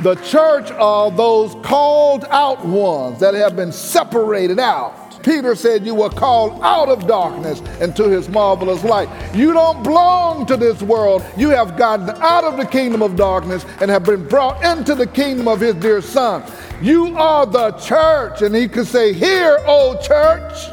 The church are those called out ones that have been separated out. Peter said, You were called out of darkness into his marvelous light. You don't belong to this world. You have gotten out of the kingdom of darkness and have been brought into the kingdom of his dear son. You are the church. And he could say, Hear, O church.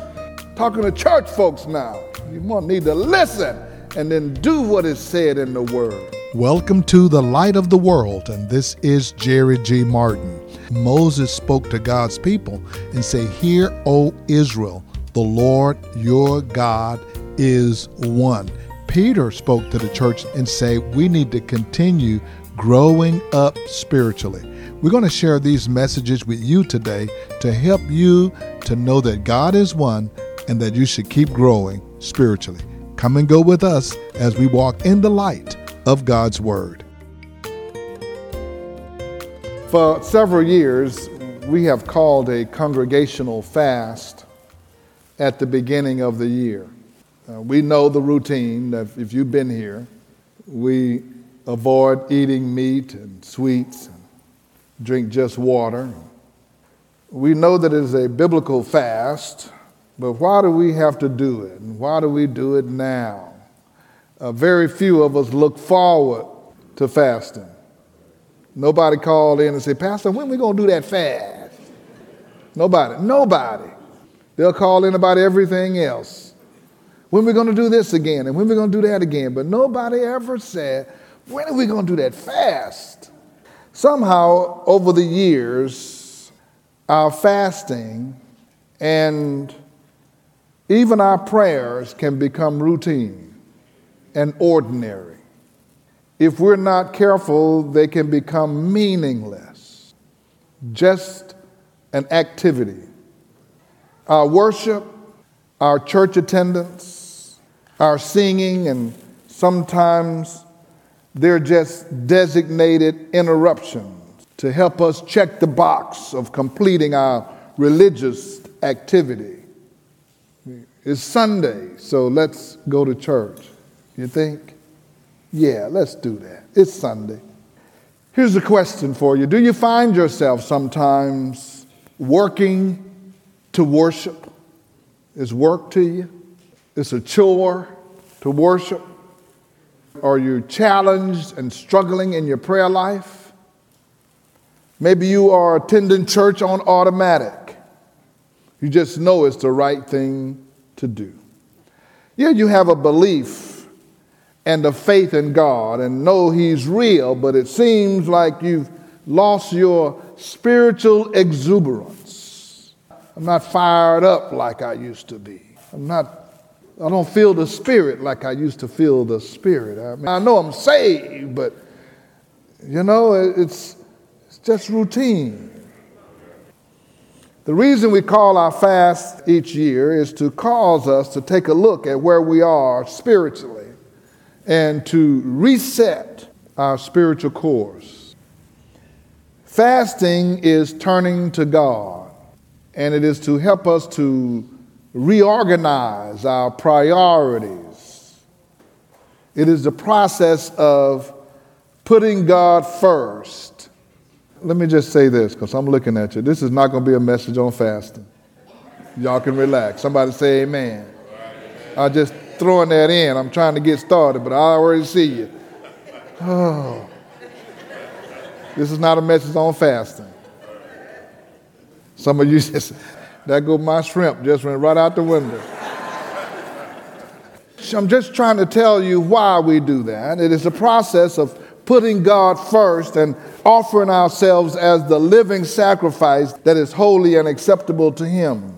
Talking to church folks now. You more need to listen and then do what is said in the word. Welcome to the light of the world, and this is Jerry G. Martin. Moses spoke to God's people and say, Hear, O Israel, the Lord your God is one. Peter spoke to the church and say, We need to continue growing up spiritually. We're going to share these messages with you today to help you to know that God is one and that you should keep growing spiritually. Come and go with us as we walk in the light of God's Word. For several years, we have called a congregational fast at the beginning of the year. Uh, we know the routine if you've been here, we avoid eating meat and sweets and drink just water. We know that it is a biblical fast, but why do we have to do it? And why do we do it now? Uh, very few of us look forward to fasting. Nobody called in and said, Pastor, when we going to do that fast? Nobody. Nobody. They'll call in about everything else. When we going to do this again and when we going to do that again. But nobody ever said, when are we going to do that fast? Somehow, over the years, our fasting and even our prayers can become routine and ordinary if we're not careful, they can become meaningless, just an activity. Our worship, our church attendance, our singing, and sometimes they're just designated interruptions to help us check the box of completing our religious activity. It's Sunday, so let's go to church. You think? Yeah, let's do that. It's Sunday. Here's a question for you Do you find yourself sometimes working to worship? Is work to you? It's a chore to worship? Are you challenged and struggling in your prayer life? Maybe you are attending church on automatic. You just know it's the right thing to do. Yeah, you have a belief and a faith in God and know He's real, but it seems like you've lost your spiritual exuberance. I'm not fired up like I used to be. I'm not, I don't feel the Spirit like I used to feel the Spirit. I, mean, I know I'm saved, but you know, it's, it's just routine. The reason we call our fast each year is to cause us to take a look at where we are spiritually and to reset our spiritual course. Fasting is turning to God, and it is to help us to reorganize our priorities. It is the process of putting God first. Let me just say this because I'm looking at you. This is not going to be a message on fasting. Y'all can relax. Somebody say amen. I'm just throwing that in. I'm trying to get started, but I already see you. Oh. This is not a message on fasting. Some of you just, that go my shrimp, just went right out the window. I'm just trying to tell you why we do that. It is a process of putting God first and offering ourselves as the living sacrifice that is holy and acceptable to Him.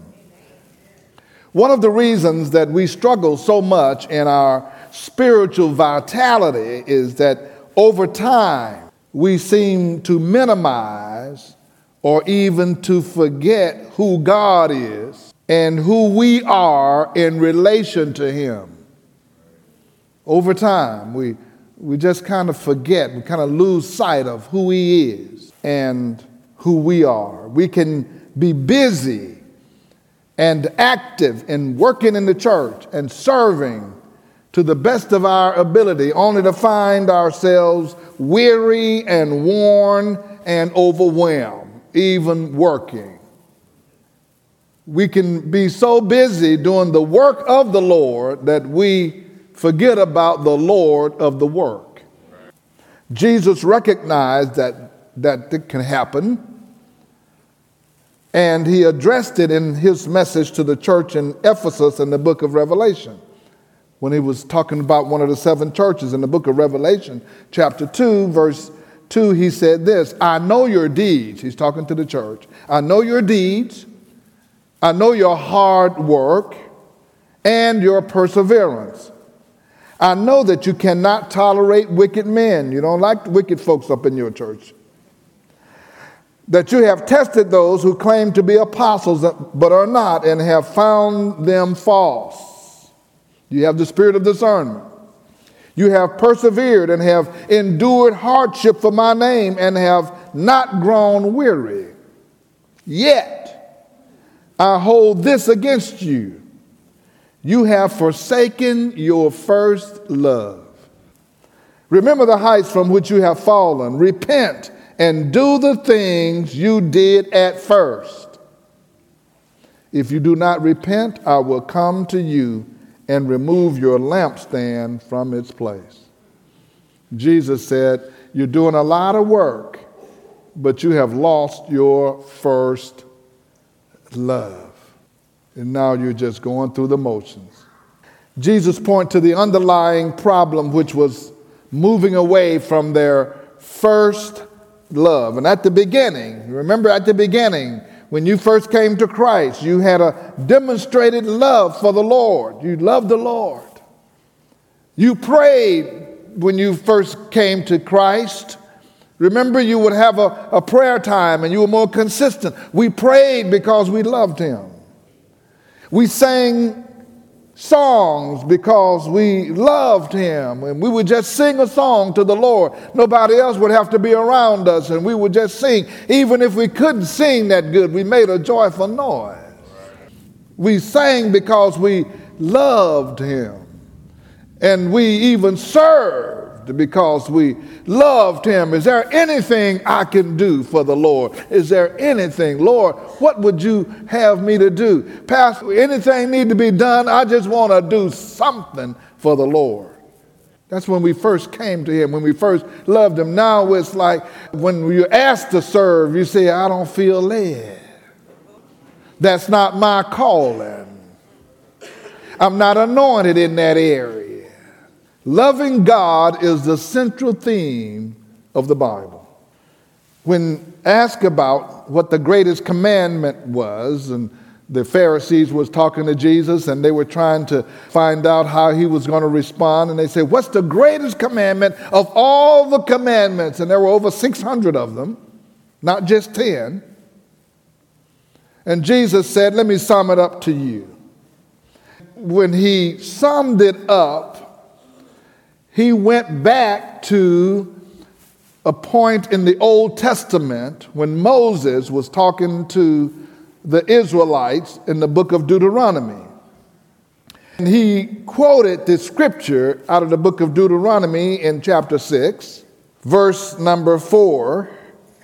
One of the reasons that we struggle so much in our spiritual vitality is that over time we seem to minimize or even to forget who God is and who we are in relation to Him. Over time, we, we just kind of forget, we kind of lose sight of who He is and who we are. We can be busy and active in working in the church and serving to the best of our ability, only to find ourselves weary and worn and overwhelmed, even working. We can be so busy doing the work of the Lord that we forget about the Lord of the work. Jesus recognized that that can happen. And he addressed it in his message to the church in Ephesus in the book of Revelation. When he was talking about one of the seven churches in the book of Revelation, chapter 2, verse 2, he said this I know your deeds. He's talking to the church. I know your deeds. I know your hard work and your perseverance. I know that you cannot tolerate wicked men. You don't like wicked folks up in your church that you have tested those who claim to be apostles but are not and have found them false. You have the spirit of discernment. You have persevered and have endured hardship for my name and have not grown weary. Yet I hold this against you. You have forsaken your first love. Remember the heights from which you have fallen. Repent and do the things you did at first. If you do not repent, I will come to you and remove your lampstand from its place. Jesus said, You're doing a lot of work, but you have lost your first love. And now you're just going through the motions. Jesus point to the underlying problem, which was moving away from their first love. And at the beginning, remember at the beginning, when you first came to Christ, you had a demonstrated love for the Lord. You loved the Lord. You prayed when you first came to Christ. Remember, you would have a, a prayer time and you were more consistent. We prayed because we loved Him. We sang songs because we loved him and we would just sing a song to the Lord. Nobody else would have to be around us and we would just sing. Even if we couldn't sing that good, we made a joyful noise. We sang because we loved him and we even served because we loved him. Is there anything I can do for the Lord? Is there anything, Lord, what would you have me to do? Pastor, anything need to be done? I just want to do something for the Lord. That's when we first came to him, when we first loved him. Now it's like when you're asked to serve, you say, I don't feel led. That's not my calling. I'm not anointed in that area. Loving God is the central theme of the Bible. When asked about what the greatest commandment was, and the Pharisees was talking to Jesus and they were trying to find out how he was going to respond. And they said, What's the greatest commandment of all the commandments? And there were over 600 of them, not just 10. And Jesus said, Let me sum it up to you. When he summed it up, he went back to a point in the Old Testament when Moses was talking to the Israelites in the book of Deuteronomy. And he quoted the scripture out of the book of Deuteronomy in chapter 6, verse number 4.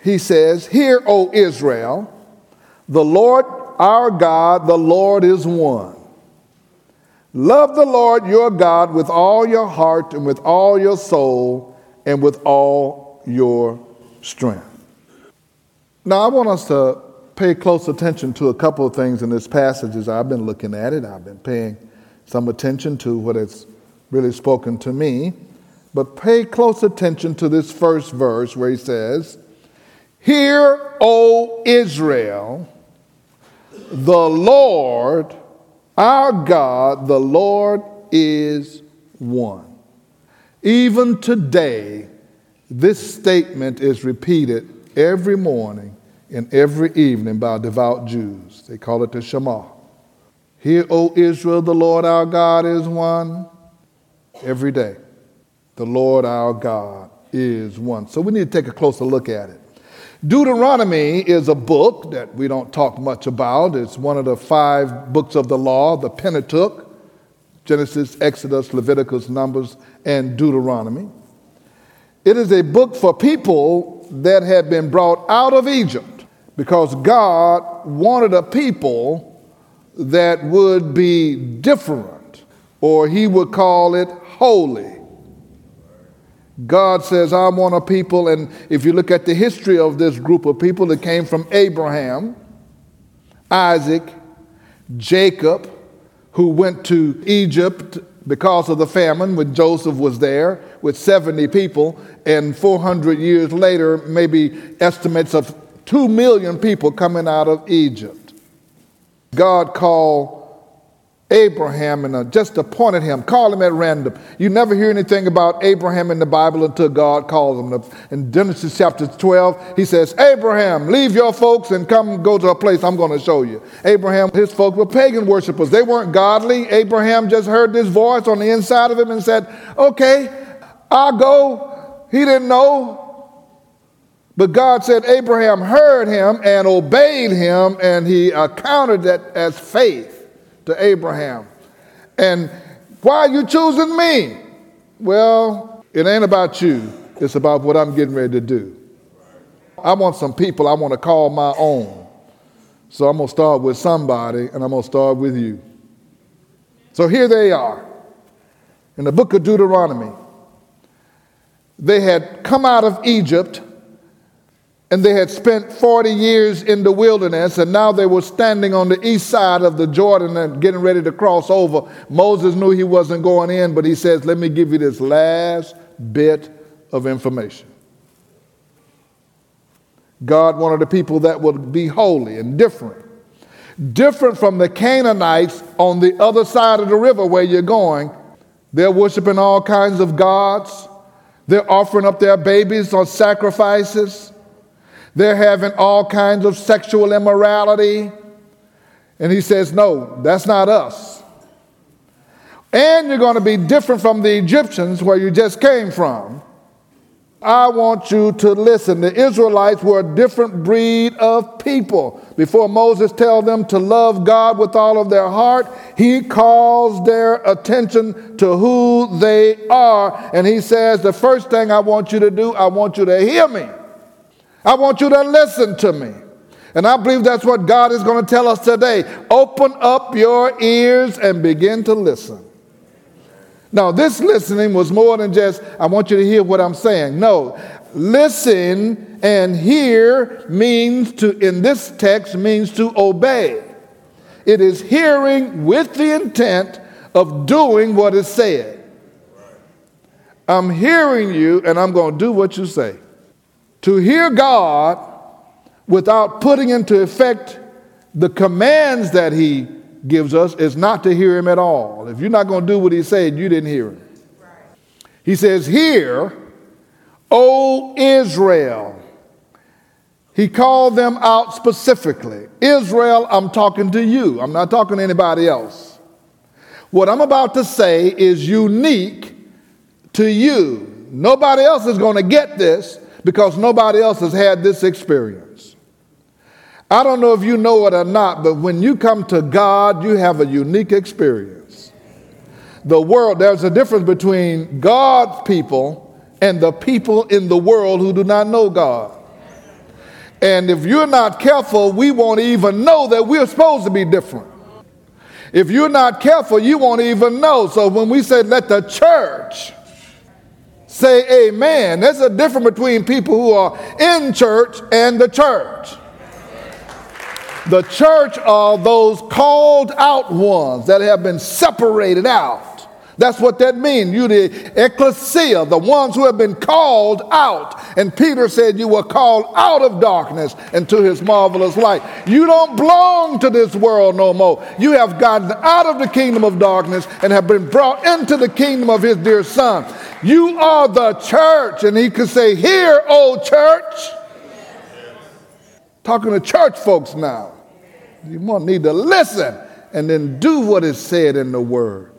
He says, Hear, O Israel, the Lord our God, the Lord is one. Love the Lord your God with all your heart and with all your soul and with all your strength. Now, I want us to pay close attention to a couple of things in this passage as I've been looking at it. I've been paying some attention to what it's really spoken to me. But pay close attention to this first verse where he says, Hear, O Israel, the Lord our God, the Lord, is one. Even today, this statement is repeated every morning and every evening by devout Jews. They call it the Shema. Hear, O Israel, the Lord our God is one. Every day, the Lord our God is one. So we need to take a closer look at it. Deuteronomy is a book that we don't talk much about. It's one of the five books of the law, the Pentateuch, Genesis, Exodus, Leviticus, Numbers, and Deuteronomy. It is a book for people that had been brought out of Egypt because God wanted a people that would be different, or He would call it holy. God says, I want a people, and if you look at the history of this group of people that came from Abraham, Isaac, Jacob, who went to Egypt because of the famine when Joseph was there with 70 people, and 400 years later, maybe estimates of 2 million people coming out of Egypt. God called Abraham and uh, just appointed him, call him at random. You never hear anything about Abraham in the Bible until God calls him. In Genesis chapter 12, he says, Abraham, leave your folks and come go to a place I'm going to show you. Abraham, his folks were pagan worshippers. They weren't godly. Abraham just heard this voice on the inside of him and said, Okay, I'll go. He didn't know. But God said Abraham heard him and obeyed him, and he accounted that as faith to Abraham. And why are you choosing me? Well, it ain't about you, it's about what I'm getting ready to do. I want some people I want to call my own. So I'm going to start with somebody, and I'm going to start with you. So here they are in the book of Deuteronomy. They had come out of Egypt and they had spent 40 years in the wilderness, and now they were standing on the east side of the Jordan and getting ready to cross over. Moses knew he wasn't going in, but he says, Let me give you this last bit of information. God wanted a people that would be holy and different. Different from the Canaanites on the other side of the river where you're going. They're worshiping all kinds of gods, they're offering up their babies on sacrifices. They're having all kinds of sexual immorality. And he says, No, that's not us. And you're going to be different from the Egyptians where you just came from. I want you to listen. The Israelites were a different breed of people. Before Moses tells them to love God with all of their heart, he calls their attention to who they are. And he says, The first thing I want you to do, I want you to hear me. I want you to listen to me. And I believe that's what God is going to tell us today. Open up your ears and begin to listen. Now, this listening was more than just, I want you to hear what I'm saying. No, listen and hear means to, in this text, means to obey. It is hearing with the intent of doing what is said. I'm hearing you and I'm going to do what you say. To hear God without putting into effect the commands that He gives us is not to hear Him at all. If you're not going to do what He said, you didn't hear Him. He says, Hear, O Israel. He called them out specifically. Israel, I'm talking to you. I'm not talking to anybody else. What I'm about to say is unique to you. Nobody else is going to get this because nobody else has had this experience. I don't know if you know it or not, but when you come to God, you have a unique experience. The world, there's a difference between God's people and the people in the world who do not know God. And if you're not careful, we won't even know that we're supposed to be different. If you're not careful, you won't even know. So when we say, let the church say amen. There's a difference between people who are in church and the church. The church are those called out ones that have been separated out. That's what that means. You, the ecclesia, the ones who have been called out. And Peter said, You were called out of darkness into his marvelous light. You don't belong to this world no more. You have gotten out of the kingdom of darkness and have been brought into the kingdom of his dear son. You are the church. And he could say, Hear, old church. Talking to church folks now. You want need to listen and then do what is said in the word.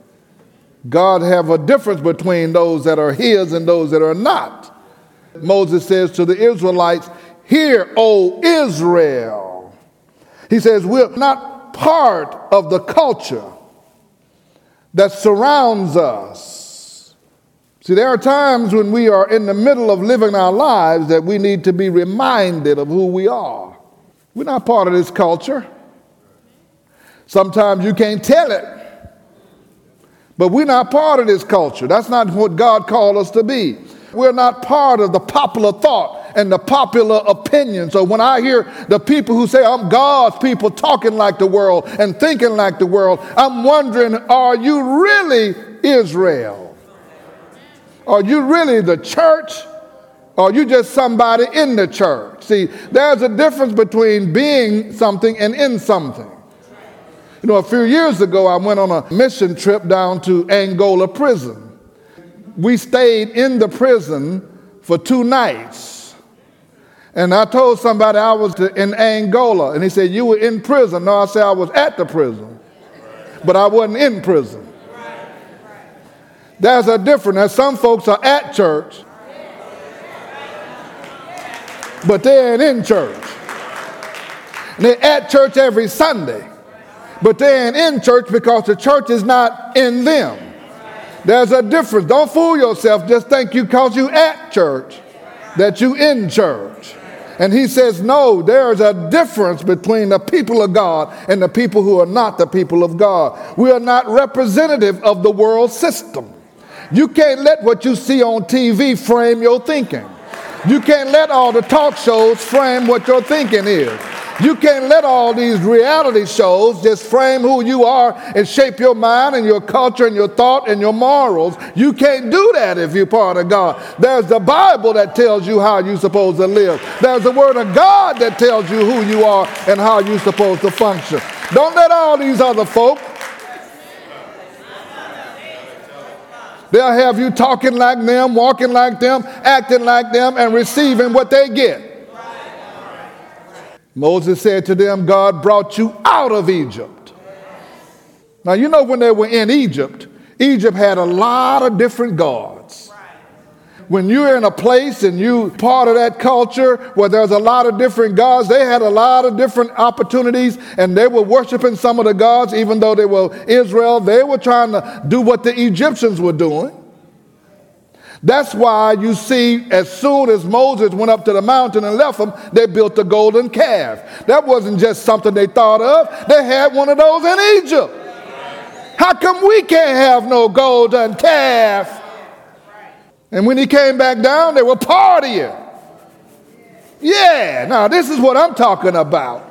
God have a difference between those that are his and those that are not. Moses says to the Israelites, Hear, O Israel. He says, We're not part of the culture that surrounds us. See, there are times when we are in the middle of living our lives that we need to be reminded of who we are. We're not part of this culture. Sometimes you can't tell it, but we're not part of this culture. That's not what God called us to be. We're not part of the popular thought and the popular opinion. So when I hear the people who say, I'm God's people talking like the world and thinking like the world, I'm wondering, are you really Israel? Are you really the church? Or you just somebody in the church? See, there's a difference between being something and in something. You know, a few years ago, I went on a mission trip down to Angola prison we stayed in the prison for two nights. And I told somebody I was in Angola, and he said, You were in prison. No, I said, I was at the prison, but I wasn't in prison. There's a difference. Now, some folks are at church, but they ain't in church. And they're at church every Sunday, but they ain't in church because the church is not in them. There's a difference. Don't fool yourself. Just think you cause you at church, that you in church. And he says, no, there's a difference between the people of God and the people who are not the people of God. We are not representative of the world system. You can't let what you see on TV frame your thinking. You can't let all the talk shows frame what your thinking is. You can't let all these reality shows just frame who you are and shape your mind and your culture and your thought and your morals. You can't do that if you're part of God. There's the Bible that tells you how you're supposed to live. There's the Word of God that tells you who you are and how you're supposed to function. Don't let all these other folk They'll have you talking like them, walking like them, acting like them, and receiving what they get. Moses said to them, God brought you out of Egypt. Now, you know, when they were in Egypt, Egypt had a lot of different gods. When you're in a place and you part of that culture where there's a lot of different gods, they had a lot of different opportunities and they were worshiping some of the gods, even though they were Israel. They were trying to do what the Egyptians were doing. That's why you see, as soon as Moses went up to the mountain and left them, they built a golden calf. That wasn't just something they thought of, they had one of those in Egypt. How come we can't have no golden calf? And when he came back down, they were partying. Yeah, now this is what I'm talking about.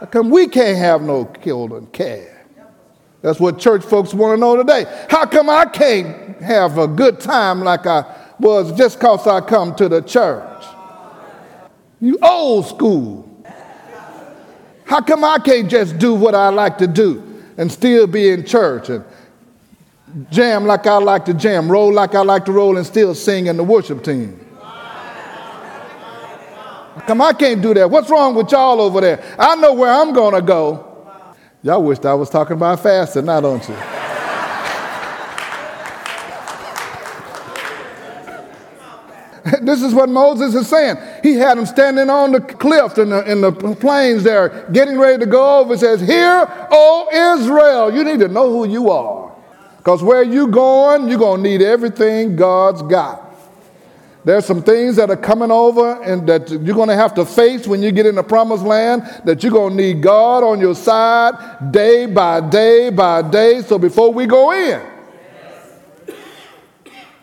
How come we can't have no golden care? That's what church folks want to know today. How come I can't have a good time like I was just because I come to the church? You old school. How come I can't just do what I like to do and still be in church and jam like I like to jam, roll like I like to roll, and still sing in the worship team? Come I can't do that? What's wrong with y'all over there? I know where I'm going to go. Y'all wished I was talking about fasting, now don't you? this is what Moses is saying. He had them standing on the cliff in the, in the plains there, getting ready to go over. He says, Hear, O Israel, you need to know who you are. Because where you going, you're going to need everything God's got. There's some things that are coming over and that you're going to have to face when you get in the promised land that you're going to need God on your side day by day by day. So before we go in,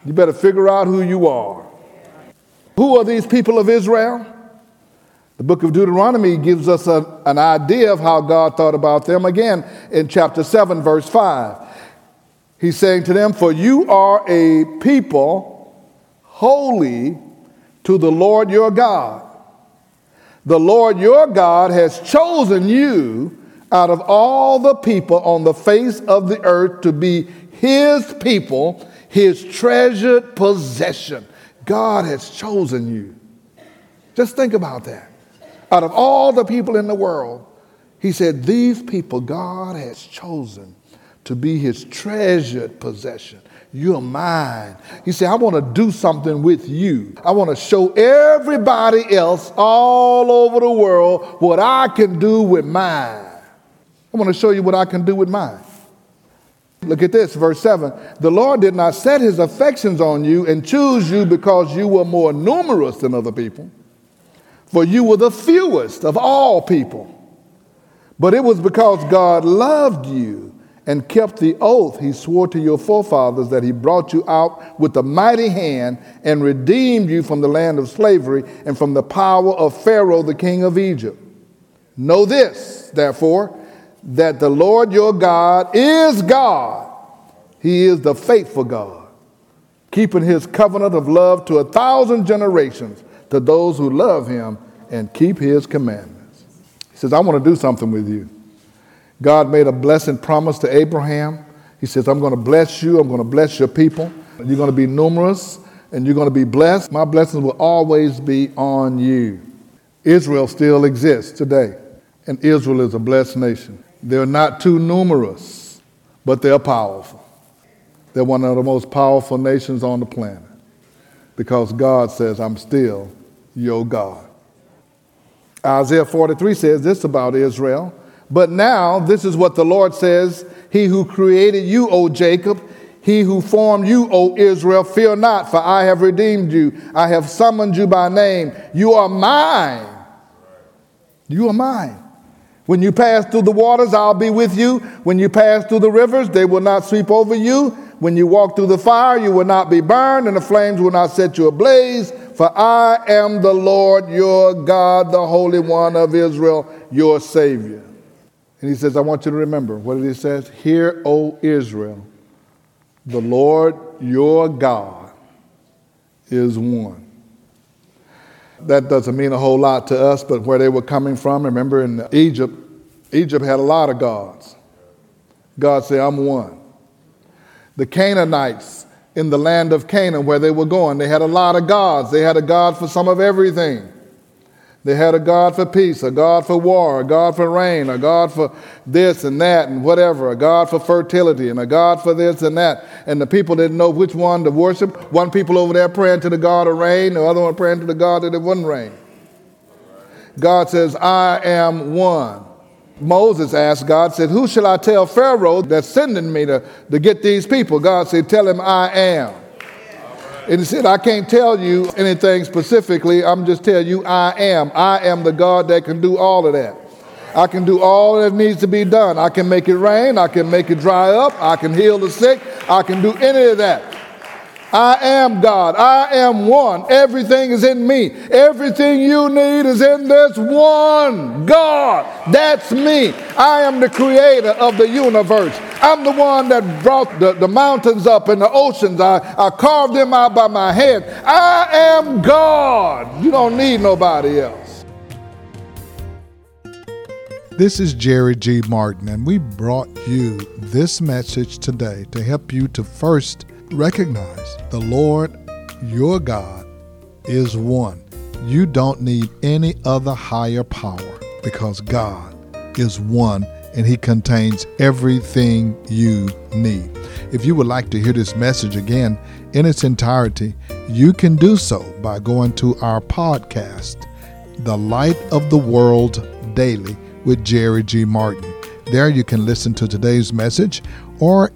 you better figure out who you are. Who are these people of Israel? The book of Deuteronomy gives us a, an idea of how God thought about them again in chapter 7, verse 5. He's saying to them, For you are a people holy to the Lord your God. The Lord your God has chosen you out of all the people on the face of the earth to be his people, his treasured possession. God has chosen you. Just think about that. Out of all the people in the world, he said, These people God has chosen to be his treasured possession. You're mine. He said, I want to do something with you. I want to show everybody else all over the world what I can do with mine. I want to show you what I can do with mine. Look at this, verse 7. The Lord did not set his affections on you and choose you because you were more numerous than other people, for you were the fewest of all people. But it was because God loved you and kept the oath he swore to your forefathers that he brought you out with a mighty hand and redeemed you from the land of slavery and from the power of Pharaoh, the king of Egypt. Know this, therefore, that the Lord your God is God. He is the faithful God, keeping his covenant of love to a thousand generations to those who love him and keep his commandments. He says, I want to do something with you. God made a blessing promise to Abraham. He says, I'm going to bless you, I'm going to bless your people. You're going to be numerous and you're going to be blessed. My blessings will always be on you. Israel still exists today, and Israel is a blessed nation. They're not too numerous, but they're powerful. They're one of the most powerful nations on the planet because God says, I'm still your God. Isaiah 43 says this about Israel. But now, this is what the Lord says He who created you, O Jacob, he who formed you, O Israel, fear not, for I have redeemed you. I have summoned you by name. You are mine. You are mine. When you pass through the waters, I'll be with you. When you pass through the rivers, they will not sweep over you. When you walk through the fire, you will not be burned, and the flames will not set you ablaze. For I am the Lord your God, the Holy One of Israel, your Savior. And he says, I want you to remember what it says Hear, O Israel, the Lord your God is one that doesn't mean a whole lot to us, but where they were coming from, remember in Egypt, Egypt had a lot of gods. God said, I'm one. The Canaanites in the land of Canaan, where they were going, they had a lot of gods. They had a God for some of everything. They had a God for peace, a God for war, a God for rain, a God for this and that and whatever, a God for fertility, and a God for this and that. And the people didn't know which one to worship. One people over there praying to the God of rain, the other one praying to the God that it wouldn't rain. God says, I am one. Moses asked God, said, Who shall I tell Pharaoh that's sending me to, to get these people? God said, Tell him I am. And he said, I can't tell you anything specifically. I'm just telling you I am. I am the God that can do all of that. I can do all that needs to be done. I can make it rain. I can make it dry up. I can heal the sick. I can do any of that. I am God. I am one. Everything is in me. Everything you need is in this one God. That's me. I am the creator of the universe. I'm the one that brought the, the mountains up and the oceans. I, I carved them out by my hand. I am God. You don't need nobody else. This is Jerry G. Martin, and we brought you this message today to help you to first recognize the Lord your God is one. You don't need any other higher power because God is one and He contains everything you need. If you would like to hear this message again in its entirety, you can do so by going to our podcast, The Light of the World Daily with Jerry G. Martin. There you can listen to today's message or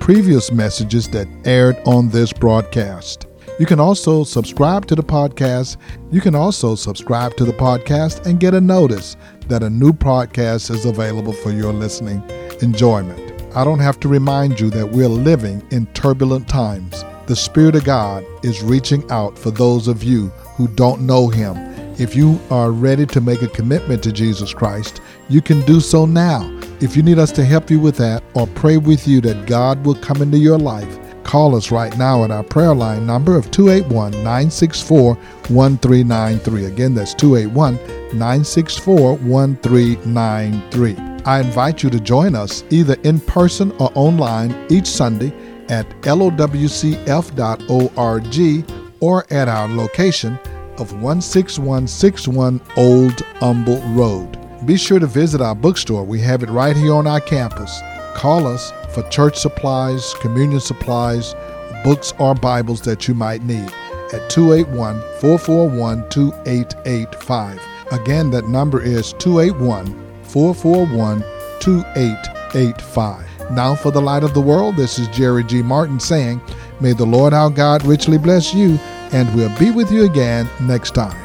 previous messages that aired on this broadcast. You can also subscribe to the podcast. You can also subscribe to the podcast and get a notice that a new podcast is available for your listening enjoyment. I don't have to remind you that we're living in turbulent times. The Spirit of God is reaching out for those of you who don't know Him. If you are ready to make a commitment to Jesus Christ, you can do so now. If you need us to help you with that or pray with you that God will come into your life, call us right now at our prayer line number of 281 964 1393. Again, that's 281 964 1393. I invite you to join us either in person or online each Sunday at lowcf.org or at our location of 16161 Old Humble Road. Be sure to visit our bookstore. We have it right here on our campus. Call us for church supplies, communion supplies, books, or Bibles that you might need at 281 441 2885. Again, that number is 281 441 2885. Now, for the light of the world, this is Jerry G. Martin saying, May the Lord our God richly bless you, and we'll be with you again next time.